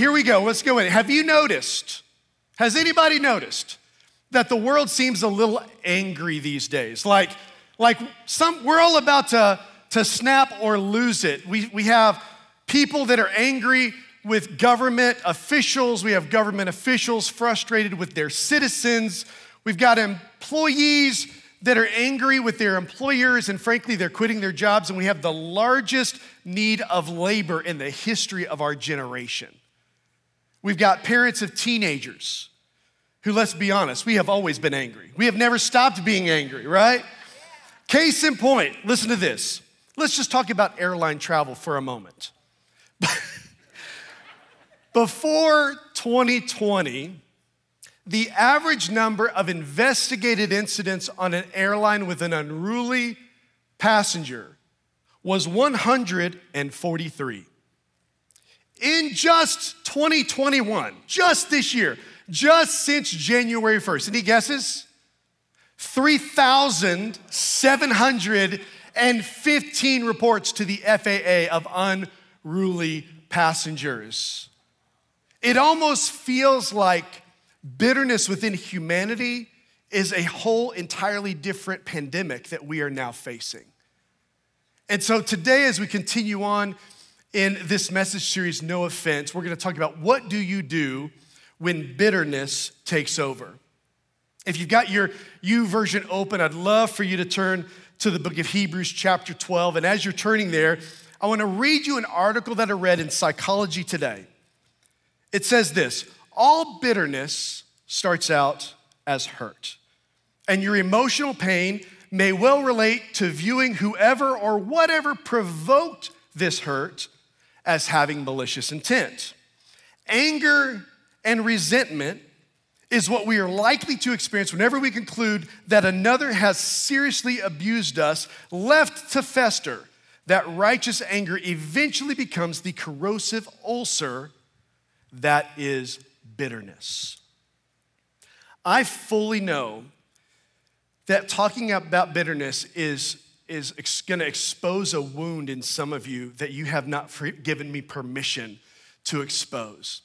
here we go. Let's go in. Have you noticed? Has anybody noticed that the world seems a little angry these days? Like, like some, we're all about to, to snap or lose it. We, we have people that are angry with government officials. We have government officials frustrated with their citizens. We've got employees that are angry with their employers, and frankly, they're quitting their jobs. And we have the largest need of labor in the history of our generation. We've got parents of teenagers who, let's be honest, we have always been angry. We have never stopped being angry, right? Case in point, listen to this. Let's just talk about airline travel for a moment. Before 2020, the average number of investigated incidents on an airline with an unruly passenger was 143. In just 2021, just this year, just since January 1st, any guesses? 3,715 reports to the FAA of unruly passengers. It almost feels like bitterness within humanity is a whole entirely different pandemic that we are now facing. And so today, as we continue on in this message series, No Offense, we're gonna talk about what do you do when bitterness takes over. If you've got your YouVersion open, I'd love for you to turn to the book of Hebrews, chapter 12. And as you're turning there, I wanna read you an article that I read in Psychology Today. It says this all bitterness starts out as hurt, and your emotional pain may well relate to viewing whoever or whatever provoked this hurt as having malicious intent. Anger and resentment is what we are likely to experience whenever we conclude that another has seriously abused us, left to fester. That righteous anger eventually becomes the corrosive ulcer that is bitterness. I fully know that talking about bitterness is, is going to expose a wound in some of you that you have not given me permission to expose.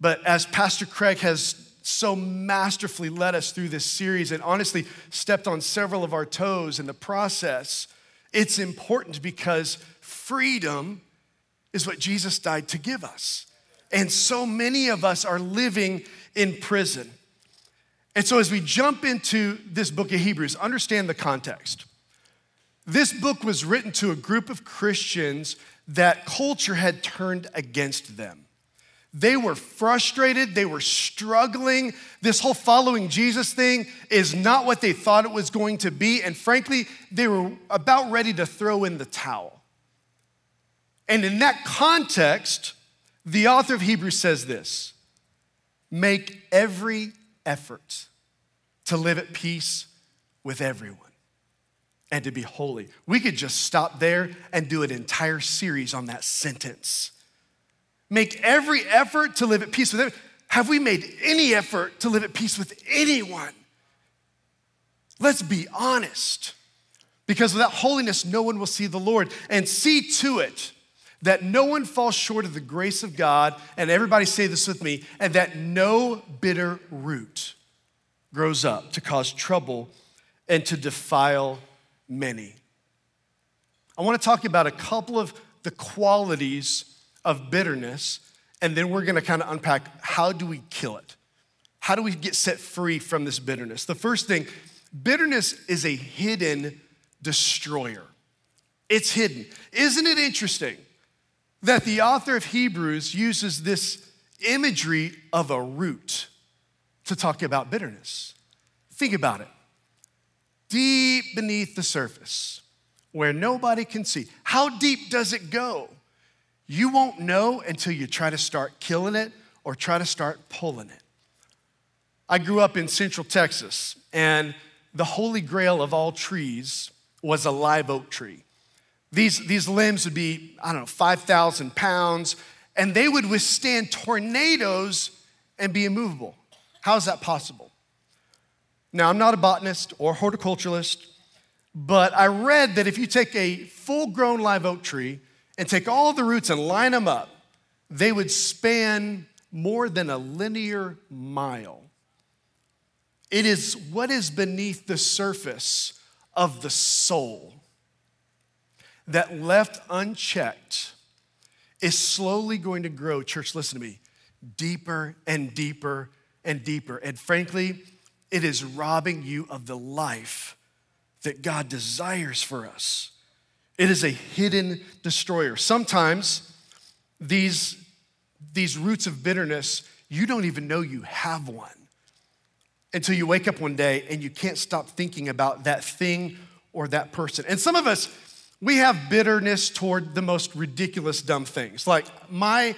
But as Pastor Craig has so masterfully led us through this series and honestly stepped on several of our toes in the process, it's important because freedom is what Jesus died to give us. And so many of us are living in prison. And so, as we jump into this book of Hebrews, understand the context. This book was written to a group of Christians that culture had turned against them. They were frustrated, they were struggling. This whole following Jesus thing is not what they thought it was going to be. And frankly, they were about ready to throw in the towel. And in that context, the author of Hebrews says this make every effort to live at peace with everyone and to be holy. We could just stop there and do an entire series on that sentence. Make every effort to live at peace with everyone. Have we made any effort to live at peace with anyone? Let's be honest. Because without holiness, no one will see the Lord. And see to it that no one falls short of the grace of God, and everybody say this with me, and that no bitter root grows up to cause trouble and to defile many. I want to talk about a couple of the qualities of bitterness, and then we're going to kind of unpack how do we kill it? How do we get set free from this bitterness? The first thing, bitterness is a hidden destroyer. It's hidden. Isn't it interesting that the author of Hebrews uses this imagery of a root to talk about bitterness. Think about it. Deep beneath the surface, where nobody can see. How deep does it go? You won't know until you try to start killing it or try to start pulling it. I grew up in Central Texas, and the holy grail of all trees was a live oak tree. These, these limbs would be, I don't know, 5,000 pounds, and they would withstand tornadoes and be immovable. How is that possible? Now, I'm not a botanist or horticulturalist, but I read that if you take a full grown live oak tree and take all the roots and line them up, they would span more than a linear mile. It is what is beneath the surface of the soul that left unchecked is slowly going to grow. Church, listen to me deeper and deeper and deeper. And frankly, it is robbing you of the life that God desires for us. It is a hidden destroyer. Sometimes these, these roots of bitterness, you don't even know you have one until you wake up one day and you can't stop thinking about that thing or that person. And some of us, we have bitterness toward the most ridiculous, dumb things. Like my,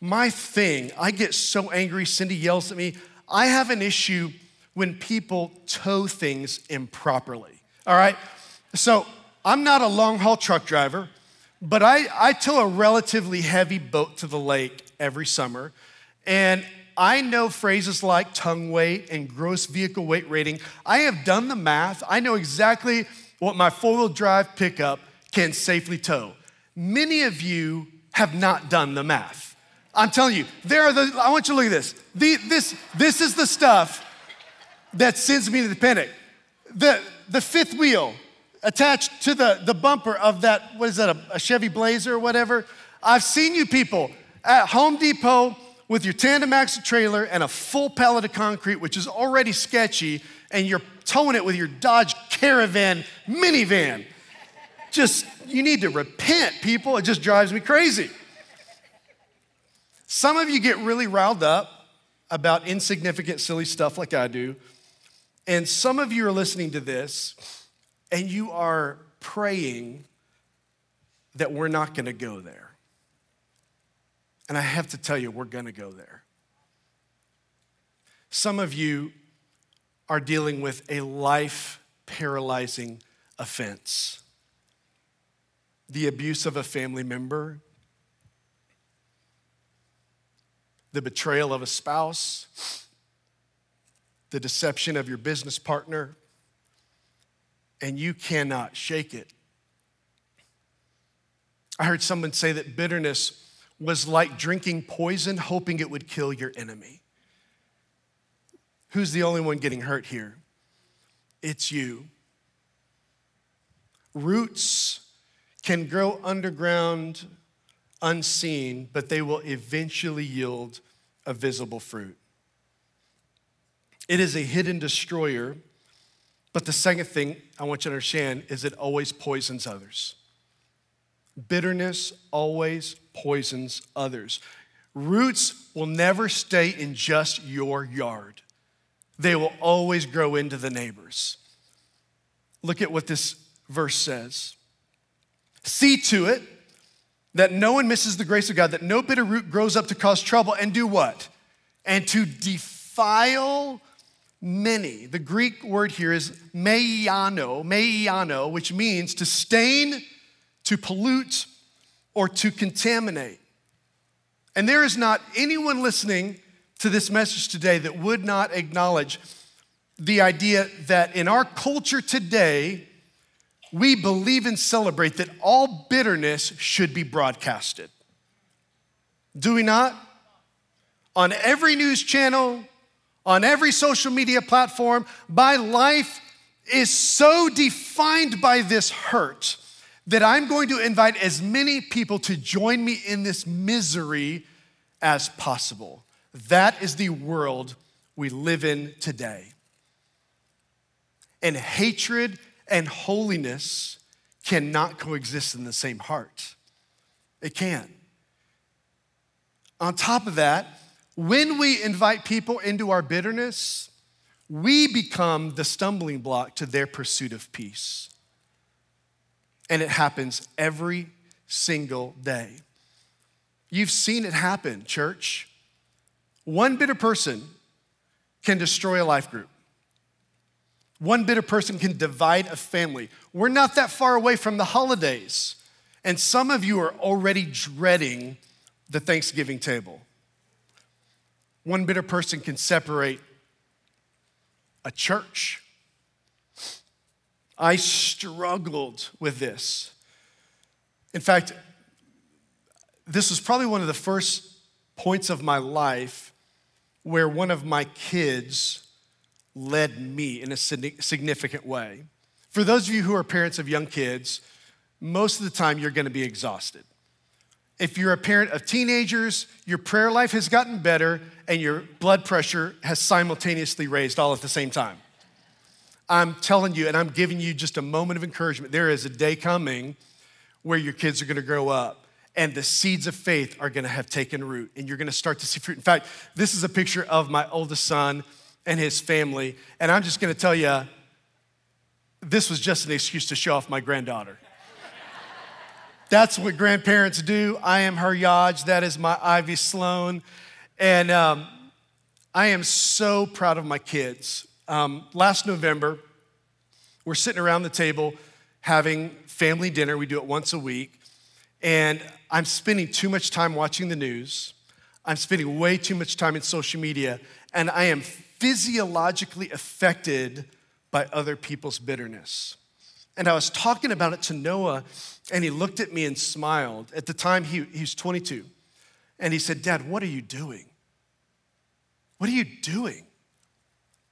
my thing, I get so angry, Cindy yells at me. I have an issue when people tow things improperly, all right? So I'm not a long haul truck driver, but I, I tow a relatively heavy boat to the lake every summer. And I know phrases like tongue weight and gross vehicle weight rating. I have done the math. I know exactly what my four wheel drive pickup can safely tow. Many of you have not done the math. I'm telling you, there are the, I want you to look at this. The, this, this is the stuff that sends me to the panic. The, the fifth wheel attached to the, the bumper of that, what is that, a, a Chevy Blazer or whatever. I've seen you people at Home Depot with your tandem axle trailer and a full pallet of concrete, which is already sketchy, and you're towing it with your Dodge Caravan minivan. Just, you need to repent, people. It just drives me crazy. Some of you get really riled up about insignificant, silly stuff like I do. And some of you are listening to this and you are praying that we're not going to go there. And I have to tell you, we're going to go there. Some of you are dealing with a life paralyzing offense the abuse of a family member, the betrayal of a spouse, the deception of your business partner, and you cannot shake it. I heard someone say that bitterness was like drinking poison, hoping it would kill your enemy. Who's the only one getting hurt here? It's you. Roots can grow underground unseen, but they will eventually yield a visible fruit. It is a hidden destroyer but the second thing I want you to understand is it always poisons others. Bitterness always poisons others. Roots will never stay in just your yard, they will always grow into the neighbors. Look at what this verse says See to it that no one misses the grace of God, that no bitter root grows up to cause trouble, and do what? And to defile many. The Greek word here is meiano, meiano, which means to stain, to pollute, or to contaminate. And there is not anyone listening to this message today that would not acknowledge the idea that in our culture today, we believe and celebrate that all bitterness should be broadcasted. Do we not? On every news channel, on every social media platform, my life is so defined by this hurt that I'm going to invite as many people to join me in this misery as possible. That is the world we live in today. And hatred and holiness cannot coexist in the same heart. It can. On top of that, when we invite people into our bitterness, we become the stumbling block to their pursuit of peace. And it happens every single day. You've seen it happen, church. One bitter person can destroy a life group. One bitter person can divide a family. We're not that far away from the holidays. And some of you are already dreading the Thanksgiving table. One bitter person can separate a church. I struggled with this. In fact, this was probably one of the first points of my life where one of my kids led me in a significant way. For those of you who are parents of young kids, most of the time you're gonna be exhausted. If you're a parent of teenagers, your prayer life has gotten better and your blood pressure has simultaneously raised all at the same time. I'm telling you, and I'm giving you just a moment of encouragement. There is a day coming where your kids are gonna grow up and the seeds of faith are gonna have taken root and you're gonna start to see fruit. In fact, this is a picture of my oldest son and his family. And I'm just gonna tell you, this was just an excuse to show off my granddaughter. That's what grandparents do. I am her Yaj. That is my Ivy Sloan. And um, I am so proud of my kids. Um, last November, we're sitting around the table having family dinner. We do it once a week. And I'm spending too much time watching the news. I'm spending way too much time in social media. And I am physiologically affected by other people's bitterness. And I was talking about it to Noah, and he looked at me and smiled. At the time, he, he was 22. And he said, Dad, what are you doing? What are you doing?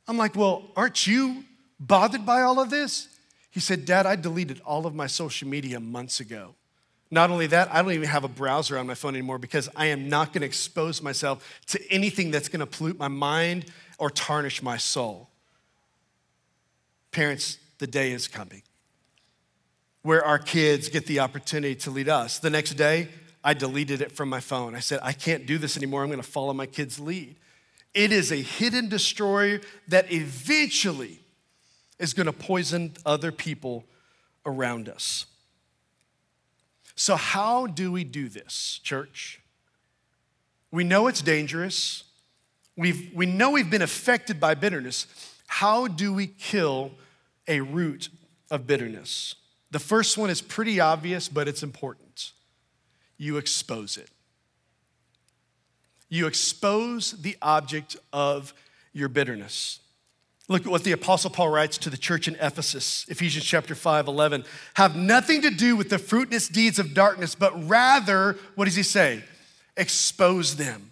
I'm like, Well, aren't you bothered by all of this? He said, Dad, I deleted all of my social media months ago. Not only that, I don't even have a browser on my phone anymore because I am not going to expose myself to anything that's going to pollute my mind or tarnish my soul. Parents, the day is coming where our kids get the opportunity to lead us. The next day, I deleted it from my phone. I said, I can't do this anymore. I'm going to follow my kids' lead. It is a hidden destroyer that eventually is going to poison other people around us. So, how do we do this, church? We know it's dangerous. We've, we know we've been affected by bitterness. How do we kill a root of bitterness? The first one is pretty obvious, but it's important. You expose it. You expose the object of your bitterness. Look at what the Apostle Paul writes to the church in Ephesus, Ephesians chapter 5, 11. Have nothing to do with the fruitless deeds of darkness, but rather, what does he say? Expose them.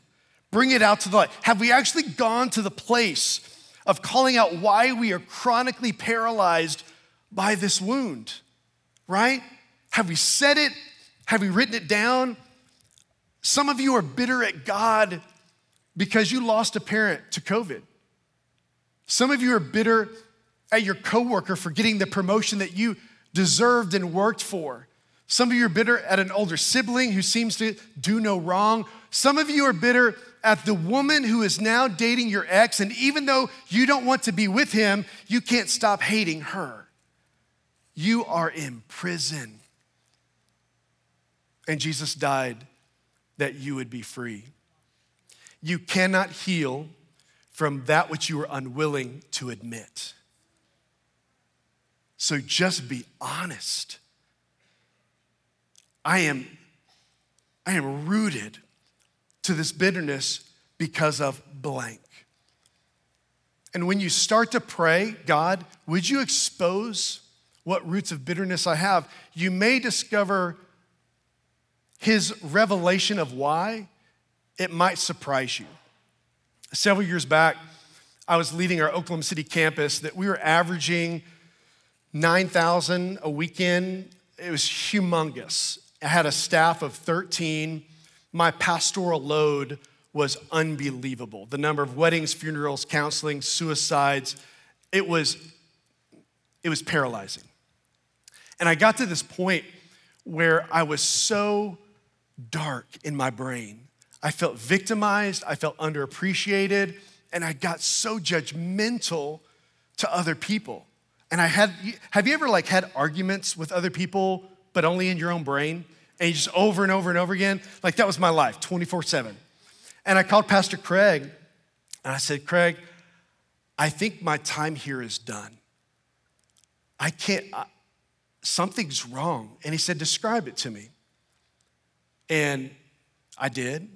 Bring it out to the light. Have we actually gone to the place of calling out why we are chronically paralyzed by this wound? Right? Have we said it? Have we written it down? Some of you are bitter at God because you lost a parent to COVID. Some of you are bitter at your coworker for getting the promotion that you deserved and worked for. Some of you are bitter at an older sibling who seems to do no wrong. Some of you are bitter at the woman who is now dating your ex, and even though you don't want to be with him, you can't stop hating her. You are in prison. And Jesus died that you would be free. You cannot heal from that which you are unwilling to admit. So just be honest. I am, I am rooted to this bitterness because of blank. And when you start to pray, God, would you expose what roots of bitterness I have, you may discover his revelation of why. It might surprise you. Several years back, I was leading our Oklahoma City campus that we were averaging 9,000 a weekend. It was humongous. I had a staff of 13. My pastoral load was unbelievable. The number of weddings, funerals, counseling, suicides, it was, it was paralyzing. And I got to this point where I was so dark in my brain. I felt victimized, I felt underappreciated, and I got so judgmental to other people. And I had, have you ever like had arguments with other people, but only in your own brain? And just over and over and over again? Like that was my life, 24 7. And I called Pastor Craig and I said, Craig, I think my time here is done. I can't, something's wrong. And he said, Describe it to me. And I did.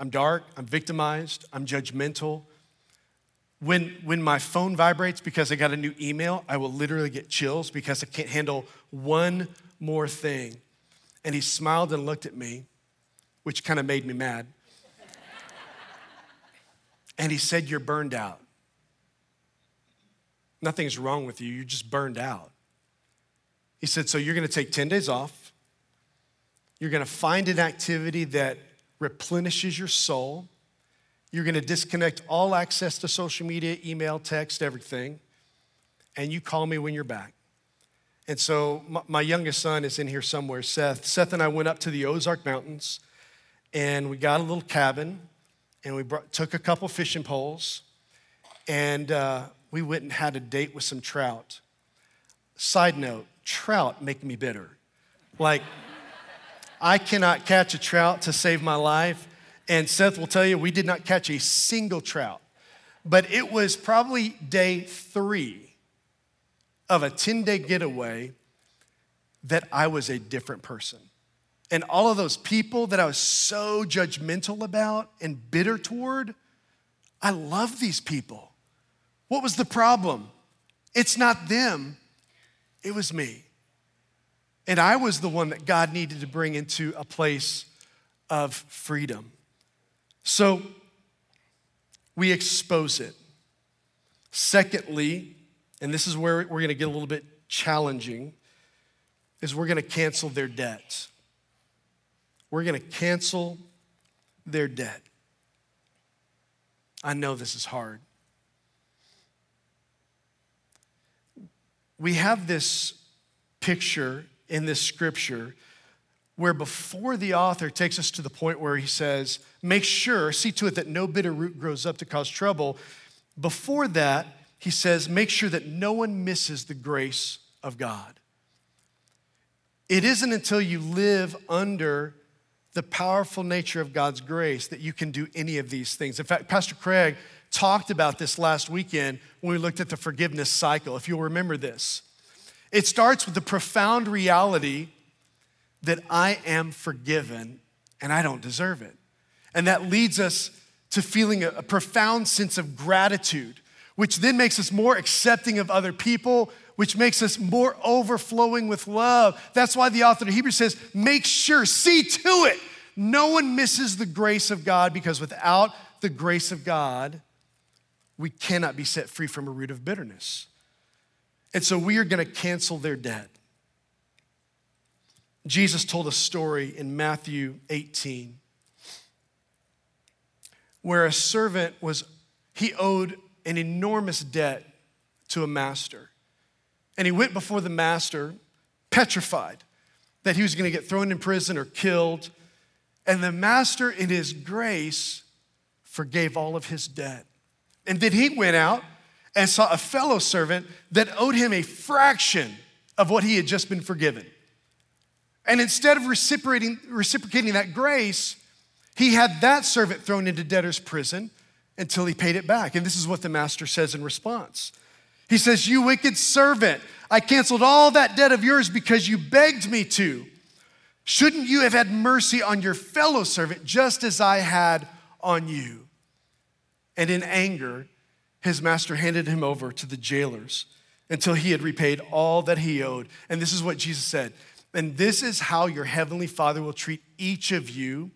I'm dark, I'm victimized, I'm judgmental. When, when my phone vibrates because I got a new email, I will literally get chills because I can't handle one more thing. And he smiled and looked at me, which kind of made me mad. and he said, You're burned out. Nothing's wrong with you, you're just burned out. He said, So you're gonna take 10 days off. You're gonna find an activity that replenishes your soul. You're gonna disconnect all access to social media, email, text, everything. And you call me when you're back. And so my, my youngest son is in here somewhere, Seth. Seth and I went up to the Ozark Mountains and we got a little cabin and we brought, took a couple fishing poles and uh, we went and had a date with some trout. Side note, trout make me bitter. Like, I cannot catch a trout to save my life. And Seth will tell you, we did not catch a single trout. But it was probably day three of a 10 day getaway that I was a different person. And all of those people that I was so judgmental about and bitter toward, I love these people. What was the problem? It's not them, it was me. And I was the one that God needed to bring into a place of freedom. So we expose it. Secondly, and this is where we're going to get a little bit challenging, is we're going to cancel their debt. We're going to cancel their debt. I know this is hard. We have this picture in this scripture where before the author takes us to the point where he says, Make sure, see to it that no bitter root grows up to cause trouble. Before that, he says, Make sure that no one misses the grace of God. It isn't until you live under the powerful nature of God's grace that you can do any of these things. In fact, Pastor Craig talked about this last weekend when we looked at the forgiveness cycle, if you'll remember this. It starts with the profound reality that I am forgiven and I don't deserve it. And that leads us to feeling a, profound sense of gratitude, which then makes us more accepting of other people, which makes us more overflowing with love. That's why the author of Hebrews says, make sure, see to it. No one misses the grace of God because without the grace of God, we cannot be set free from a root of bitterness. And so we are going to cancel their debt. Jesus told a story in Matthew 18 where a servant was, he owed an enormous debt to a master. And he went before the master, petrified that he was going to get thrown in prison or killed. And the master, in his grace, forgave all of his debt. And then he went out and saw a fellow servant that owed him a fraction of what he had just been forgiven. And instead of reciprocating, reciprocating that grace, he had that servant thrown into debtor's prison until he paid it back. And this is what the master says in response he says, You wicked servant, I canceled all that debt of yours because you begged me to. Shouldn't you have had mercy on your fellow servant just as I had on you? And in anger, his master handed him over to the jailers until he had repaid all that he owed. And this is what Jesus said. And this is how your heavenly Father will treat each of you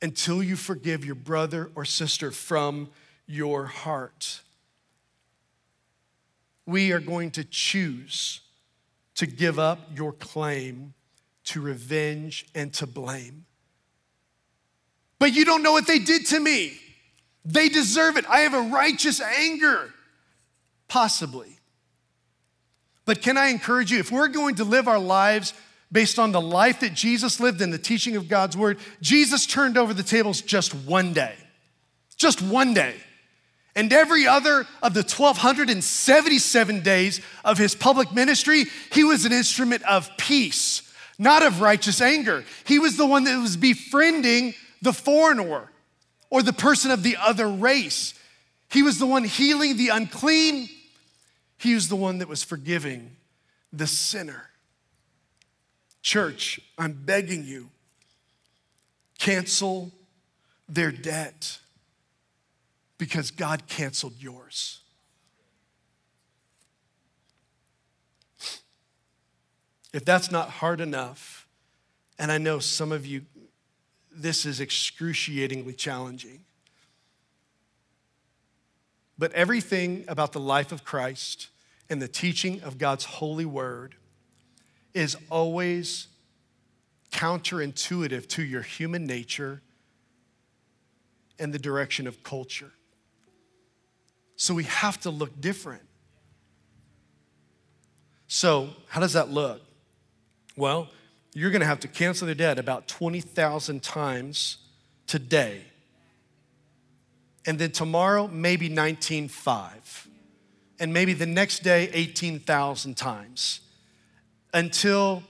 until you forgive your brother or sister from your heart we are going to choose to give up your claim to revenge and to blame. But you don't know what they did to me. They deserve it. I have a righteous anger. Possibly. But can I encourage you, if we're going to live our lives based on the life that Jesus lived and the teaching of God's word, Jesus turned over the tables just one day. Just one day. And every other of the 1,277 days of his public ministry, he was an instrument of peace, not of righteous anger. He was the one that was befriending the foreigner or the person of the other race. He was the one healing the unclean. He was the one that was forgiving the sinner. Church, I'm begging you, cancel their debt because God canceled yours. If that's not hard enough, and I know some of you, this is excruciatingly challenging. But everything about the life of Christ and the teaching of God's holy word is always counterintuitive to your human nature and the direction of culture. So we have to look different. So, how does that look? Well, you're going to have to cancel the debt about 20,000 times today. And then tomorrow, maybe 19.5. And maybe the next day, 18,000 times. Until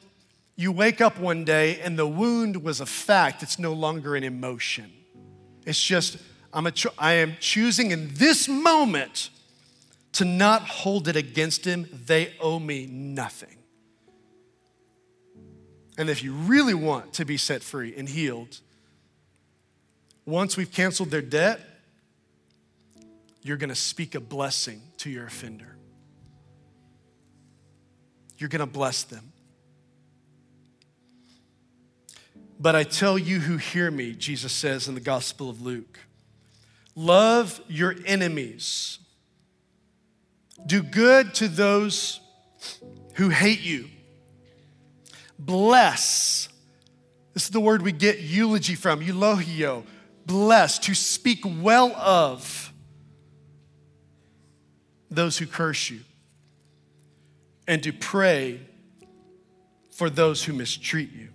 you wake up one day and the wound was a fact, it's no longer an emotion. It's just, I'm a cho- I am choosing in this moment to not hold it against him. They owe me nothing. And if you really want to be set free and healed, once we've canceled their debt, you're going to speak a blessing to your offender. You're going to bless them. But I tell you who hear me, Jesus says in the Gospel of Luke love your enemies, do good to those who hate you, bless. This is the word we get eulogy from, eulogio, bless, to speak well of those who curse you, and to pray for those who mistreat you.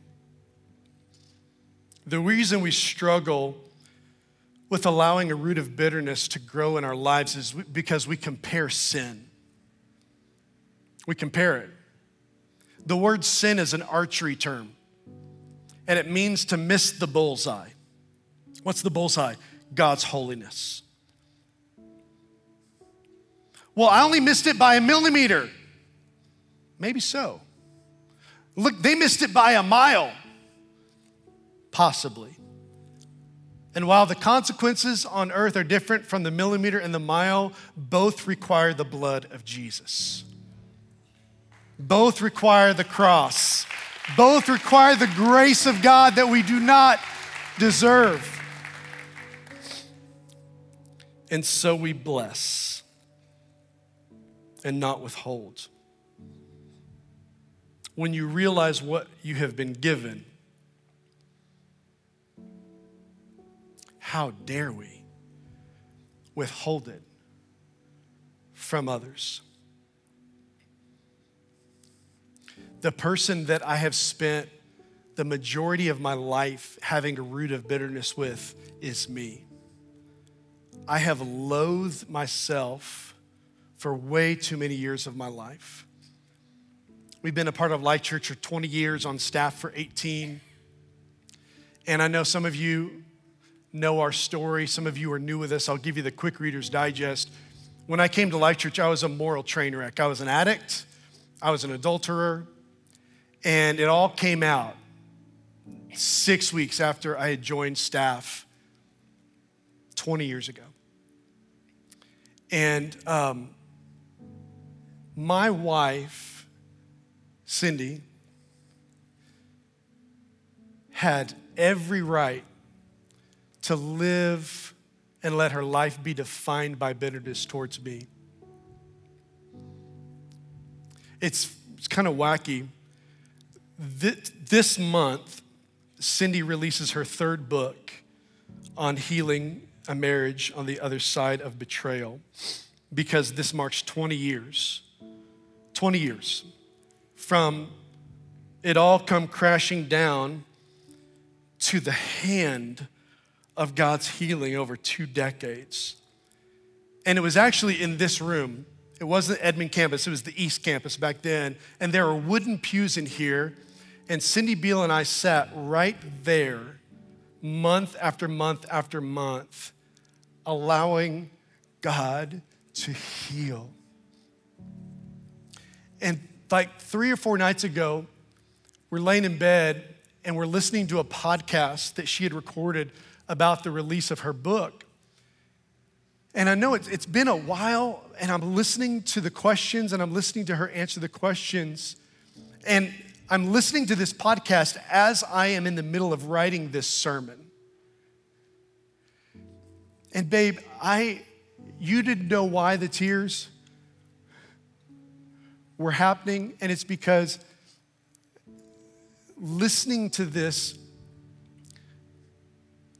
The reason we struggle with allowing a root of bitterness to grow in our lives is because we compare sin. We compare it. The word sin is an archery term, and it means to miss the bullseye. What's the bullseye? God's holiness. Well, I only missed it by a millimeter. Maybe so. Look, they missed it by a mile. Possibly. And while the consequences on earth are different from the millimeter and the mile, both require the blood of Jesus. Both require the cross. Both require the grace of God that we do not deserve. And so we bless and not withhold. When you realize what you have been given, How dare we withhold it from others? The person that I have spent the majority of my life having a root of bitterness with is me. I have loathed myself for way too many years of my life. We've been a part of Life Church for 20 years, on staff for 18. And I know some of you know our story. Some of you are new with us. I'll give you the quick Reader's Digest. When I came to Life Church, I was a moral train wreck. I was an addict, I was an adulterer, and it all came out six weeks after I had joined staff 20 years ago. And um, my wife, Cindy, had every right to live and let her life be defined by bitterness towards me. It's, it's kind of wacky. This month, Cindy releases her third book on healing a marriage on the other side of betrayal because this marks 20 years. 20 years from it all come crashing down to the hand of God's healing over two decades. And it was actually in this room. It wasn't Edmond campus, it was the East campus back then. And there were wooden pews in here. And Cindy Beal and I sat right there month after month after month, allowing God to heal. And like three or four nights ago, we're laying in bed and we're listening to a podcast that she had recorded about the release of her book. And I know it's, it's been a while, and I'm listening to the questions and I'm listening to her answer the questions. And I'm listening to this podcast as I am in the middle of writing this sermon. And babe, I you didn't know why the tears were happening, and it's because listening to this,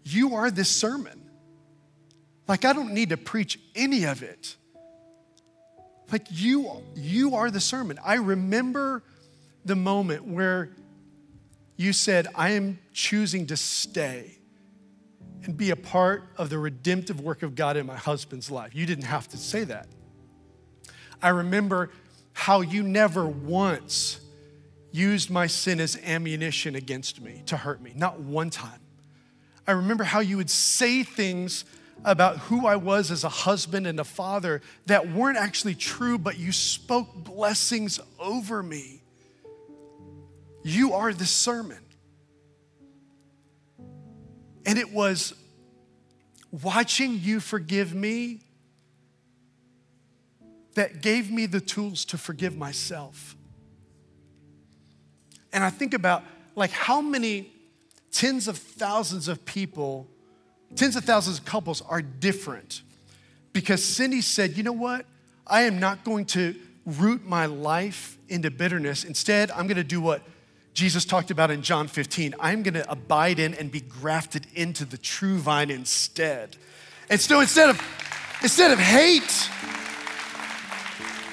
you are this sermon. Like, I don't need to preach any of it. Like, you, you are the sermon. I remember the moment where you said, I am choosing to stay and be a part of the redemptive work of God in my husband's life. You didn't have to say that. I remember how you never once used my sin as ammunition against me to hurt me, not one time. I remember how you would say things about who I was as a husband and a father that weren't actually true, but you spoke blessings over me. You are the sermon. And it was watching you forgive me that gave me the tools to forgive myself. And I think about like how many tens of thousands of people, tens of thousands of couples are different because Cindy said, you know what? I am not going to root my life into bitterness. Instead, I'm going to do what Jesus talked about in John 15. I'm going to abide in and be grafted into the true vine instead. And so instead of instead of hate,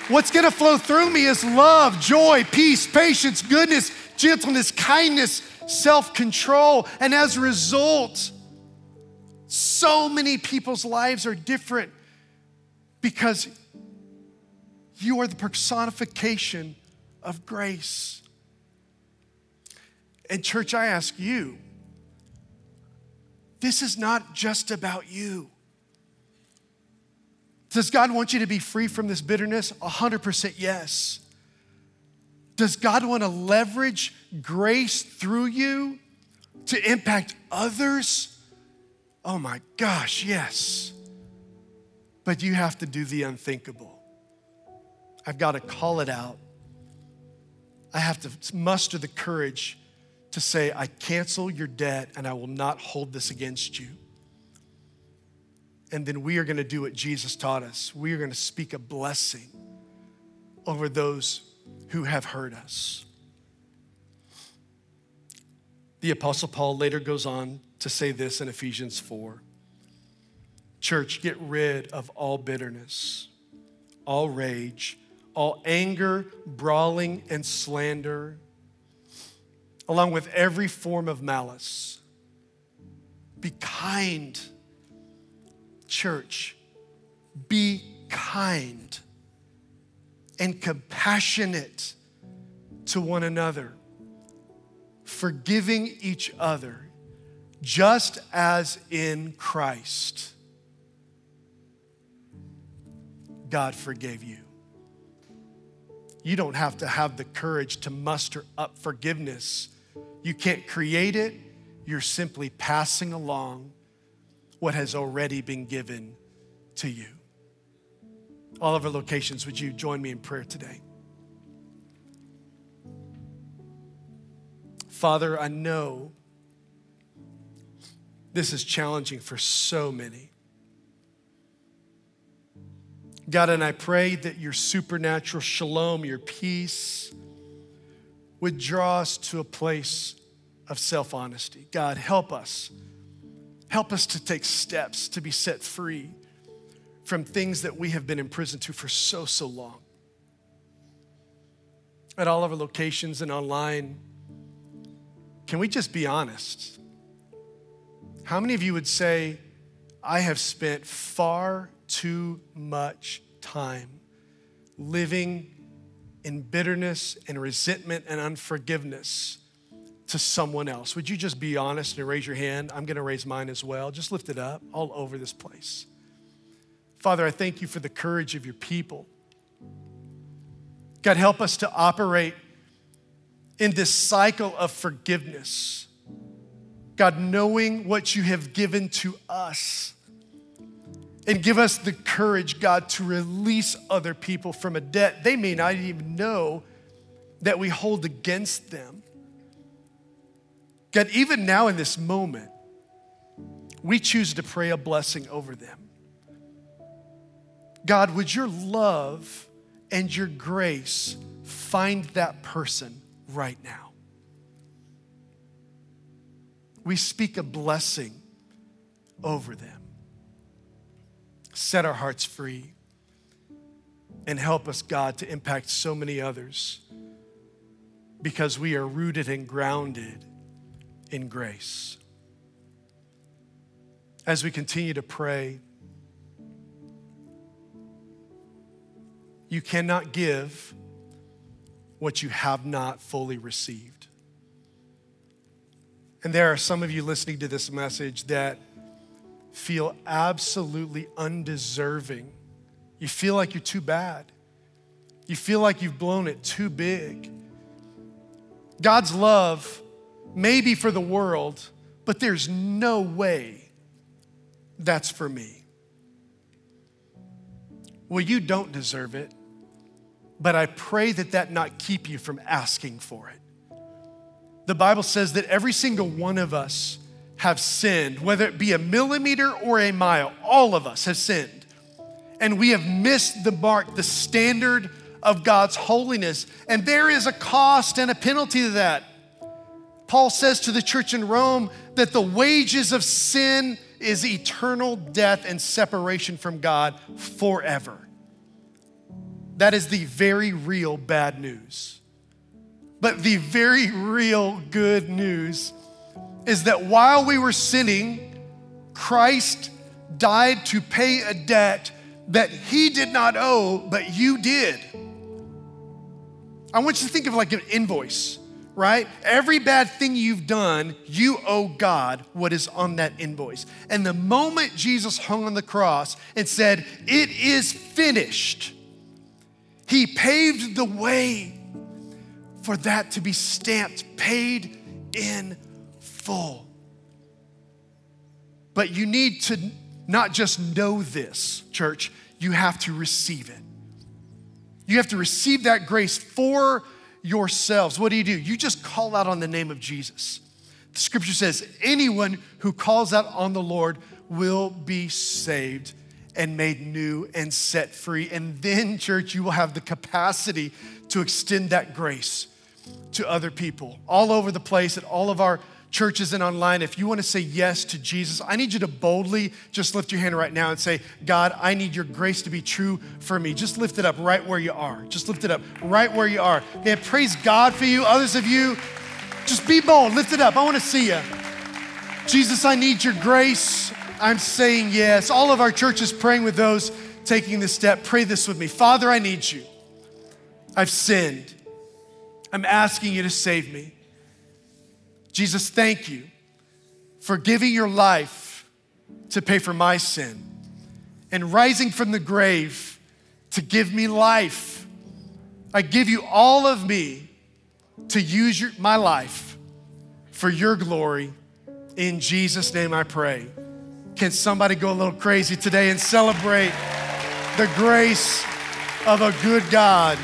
what's going to flow through me is love, joy, peace, patience, goodness, gentleness, kindness, self control. And as a result, so many people's lives are different because you are the personification of grace. And, church, I ask you, this is not just about you. Does God want you to be free from this bitterness? 100% yes. Does God want to leverage grace through you to impact others? Oh my gosh, yes. But you have to do the unthinkable. I've got to call it out. I have to muster the courage to say, I cancel your debt and I will not hold this against you. And then we are going to do what Jesus taught us. We are going to speak a blessing over those who have hurt us. The Apostle Paul later goes on to say this in Ephesians 4 Church, get rid of all bitterness, all rage, all anger, brawling, and slander, along with every form of malice. Be kind, church. Be kind and compassionate to one another, forgiving each other, just as in Christ God forgave you. You don't have to have the courage to muster up forgiveness. You can't create it, you're simply passing along what has already been given to you all of our locations, would you join me in prayer today? Father, I know this is challenging for so many. God, and I pray that your supernatural shalom, your peace, would draw us to a place of self honesty. God, help us. Help us to take steps to be set free from things that we have been imprisoned to for so, so long. At all of our locations and online, can we just be honest? How many of you would say, I have spent far too much time living in bitterness and resentment and unforgiveness to someone else? Would you just be honest and raise your hand? I'm going to raise mine as well. Just lift it up all over this place. Father, I thank you for the courage of your people. God, help us to operate in this cycle of forgiveness. God, knowing what you have given to us. And give us the courage, God, to release other people from a debt they may not even know that we hold against them. God, even now in this moment, we choose to pray a blessing over them. God, would your love and your grace find that person right now? We speak a blessing over them. Set our hearts free and help us, God, to impact so many others because we are rooted and grounded in grace. As we continue to pray, you cannot give what you have not fully received. And there are some of you listening to this message that feel absolutely undeserving. You feel like you're too bad. You feel like you've blown it too big. God's love may be for the world, but there's no way that's for me. Well, you don't deserve it, but I pray that that not keep you from asking for it. The Bible says that every single one of us have sinned, whether it be a millimeter or a mile, all of us have sinned. And we have missed the mark, the standard of God's holiness. And there is a cost and a penalty to that. Paul says to the church in Rome that the wages of sin is eternal death and separation from God forever. That is the very real bad news. But the very real good news is that while we were sinning, Christ died to pay a debt that he did not owe, but you did. I want you to think of like an invoice, right? Every bad thing you've done, you owe God what is on that invoice. And the moment Jesus hung on the cross and said, It is finished, he paved the way for that to be stamped, paid in But you need to not just know this, church, you have to receive it. You have to receive that grace for yourselves. What do you do? You just call out on the name of Jesus. The scripture says, anyone who calls out on the Lord will be saved and made new and set free. And then, church, you will have the capacity to extend that grace to other people all over the place at all of our churches and online, if you want to say yes to Jesus, I need you to boldly just lift your hand right now and say, God, I need your grace to be true for me. Just lift it up right where you are. Just lift it up right where you are. Okay, praise God for you. Others of you, just be bold. Lift it up. I want to see you. Jesus, I need your grace. I'm saying yes. All of our churches praying with those taking this step. Pray this with me. Father, I need you. I've sinned. I'm asking you to save me. Jesus, thank you for giving your life to pay for my sin and rising from the grave to give me life. I give you all of me to use your, my life for your glory. In Jesus' name I pray. Can somebody go a little crazy today and celebrate the grace of a good God?